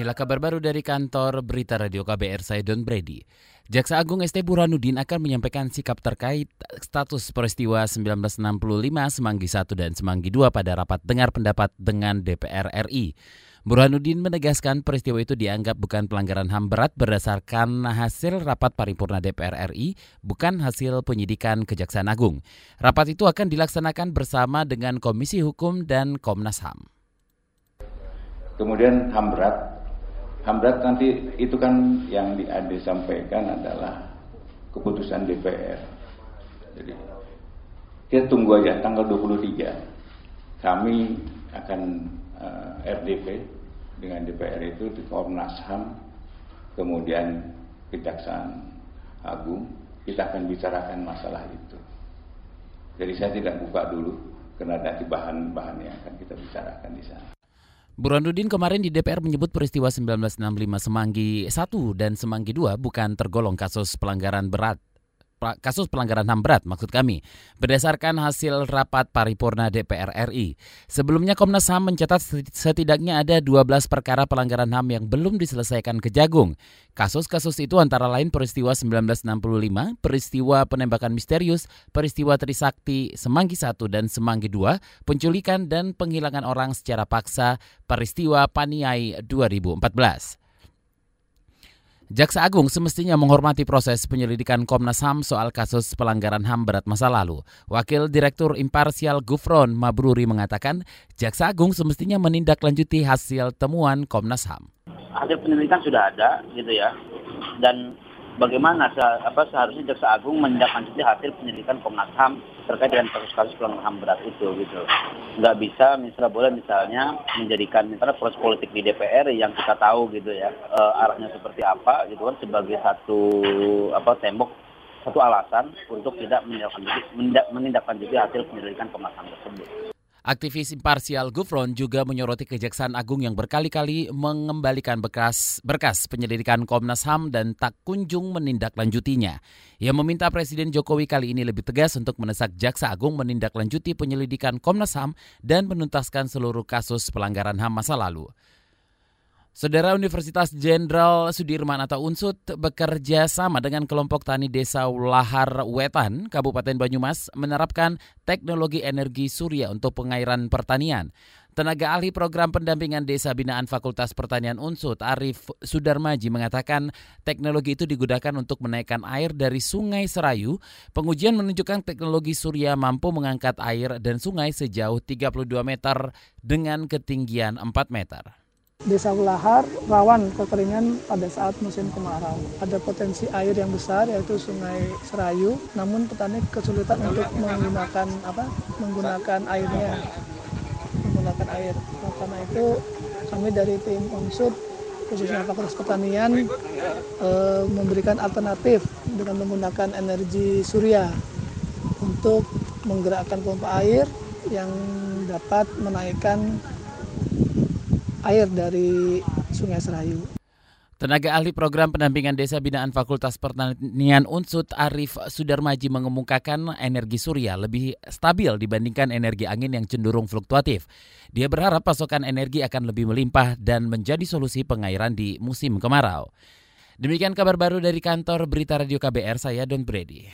Inilah kabar baru dari kantor Berita Radio KBR saya Don Brady. Jaksa Agung ST Burhanuddin akan menyampaikan sikap terkait status peristiwa 1965 Semanggi 1 dan Semanggi 2 pada rapat dengar pendapat dengan DPR RI. Burhanuddin menegaskan peristiwa itu dianggap bukan pelanggaran HAM berat berdasarkan hasil rapat paripurna DPR RI, bukan hasil penyidikan Kejaksaan Agung. Rapat itu akan dilaksanakan bersama dengan Komisi Hukum dan Komnas HAM. Kemudian HAM berat HAM nanti itu kan yang di disampaikan adalah keputusan DPR. Jadi kita tunggu aja tanggal 23. Kami akan uh, eh, RDP dengan DPR itu di Komnas HAM, kemudian Kejaksaan Agung, kita akan bicarakan masalah itu. Jadi saya tidak buka dulu karena nanti bahan-bahan yang akan kita bicarakan di sana. Burhanuddin kemarin di DPR menyebut peristiwa 1965 Semanggi 1 dan Semanggi 2 bukan tergolong kasus pelanggaran berat kasus pelanggaran HAM berat maksud kami berdasarkan hasil rapat paripurna DPR RI. Sebelumnya Komnas HAM mencatat setidaknya ada 12 perkara pelanggaran HAM yang belum diselesaikan Kejagung. Kasus-kasus itu antara lain peristiwa 1965, peristiwa penembakan misterius, peristiwa Trisakti Semanggi 1 dan Semanggi 2, penculikan dan penghilangan orang secara paksa, peristiwa Paniai 2014. Jaksa Agung semestinya menghormati proses penyelidikan Komnas HAM soal kasus pelanggaran HAM berat masa lalu. Wakil Direktur Imparsial Gufron Mabruri mengatakan, Jaksa Agung semestinya menindaklanjuti hasil temuan Komnas HAM. Hasil penyelidikan sudah ada, gitu ya, dan bagaimana se apa seharusnya Jaksa Agung menindaklanjuti hasil penyelidikan Komnas HAM terkait dengan kasus-kasus pelanggaran HAM berat itu gitu. Nggak bisa misalnya boleh misalnya menjadikan misalnya proses politik di DPR yang kita tahu gitu ya e, arahnya seperti apa gitu kan sebagai satu apa tembok satu alasan untuk tidak menindaklanjuti menindaklanjuti hasil penyelidikan Komnas HAM tersebut. Aktivis imparsial Gufron juga menyoroti Kejaksaan Agung yang berkali-kali mengembalikan bekas berkas penyelidikan Komnas HAM dan tak kunjung menindaklanjutinya. Ia meminta Presiden Jokowi kali ini lebih tegas untuk menesak Jaksa Agung menindaklanjuti penyelidikan Komnas HAM dan menuntaskan seluruh kasus pelanggaran HAM masa lalu. Saudara Universitas Jenderal Sudirman atau UNSUD bekerja sama dengan kelompok tani desa Lahar Wetan, Kabupaten Banyumas, menerapkan teknologi energi surya untuk pengairan pertanian. Tenaga ahli program pendampingan desa binaan Fakultas Pertanian UNSUD, Arif Sudarmaji mengatakan teknologi itu digunakan untuk menaikkan air dari sungai Serayu. Pengujian menunjukkan teknologi surya mampu mengangkat air dan sungai sejauh 32 meter dengan ketinggian 4 meter. Desa Ulahar rawan kekeringan pada saat musim kemarau. Ada potensi air yang besar yaitu Sungai Serayu, namun petani kesulitan untuk menggunakan apa? menggunakan airnya. Menggunakan air. Nah, karena itu kami dari tim Unsur khususnya Fakultas Pertanian e, memberikan alternatif dengan menggunakan energi surya untuk menggerakkan pompa air yang dapat menaikkan air dari Sungai Serayu. Tenaga ahli program pendampingan desa binaan Fakultas Pertanian Unsut Arif Sudarmaji mengemukakan energi surya lebih stabil dibandingkan energi angin yang cenderung fluktuatif. Dia berharap pasokan energi akan lebih melimpah dan menjadi solusi pengairan di musim kemarau. Demikian kabar baru dari kantor Berita Radio KBR, saya Don Brady.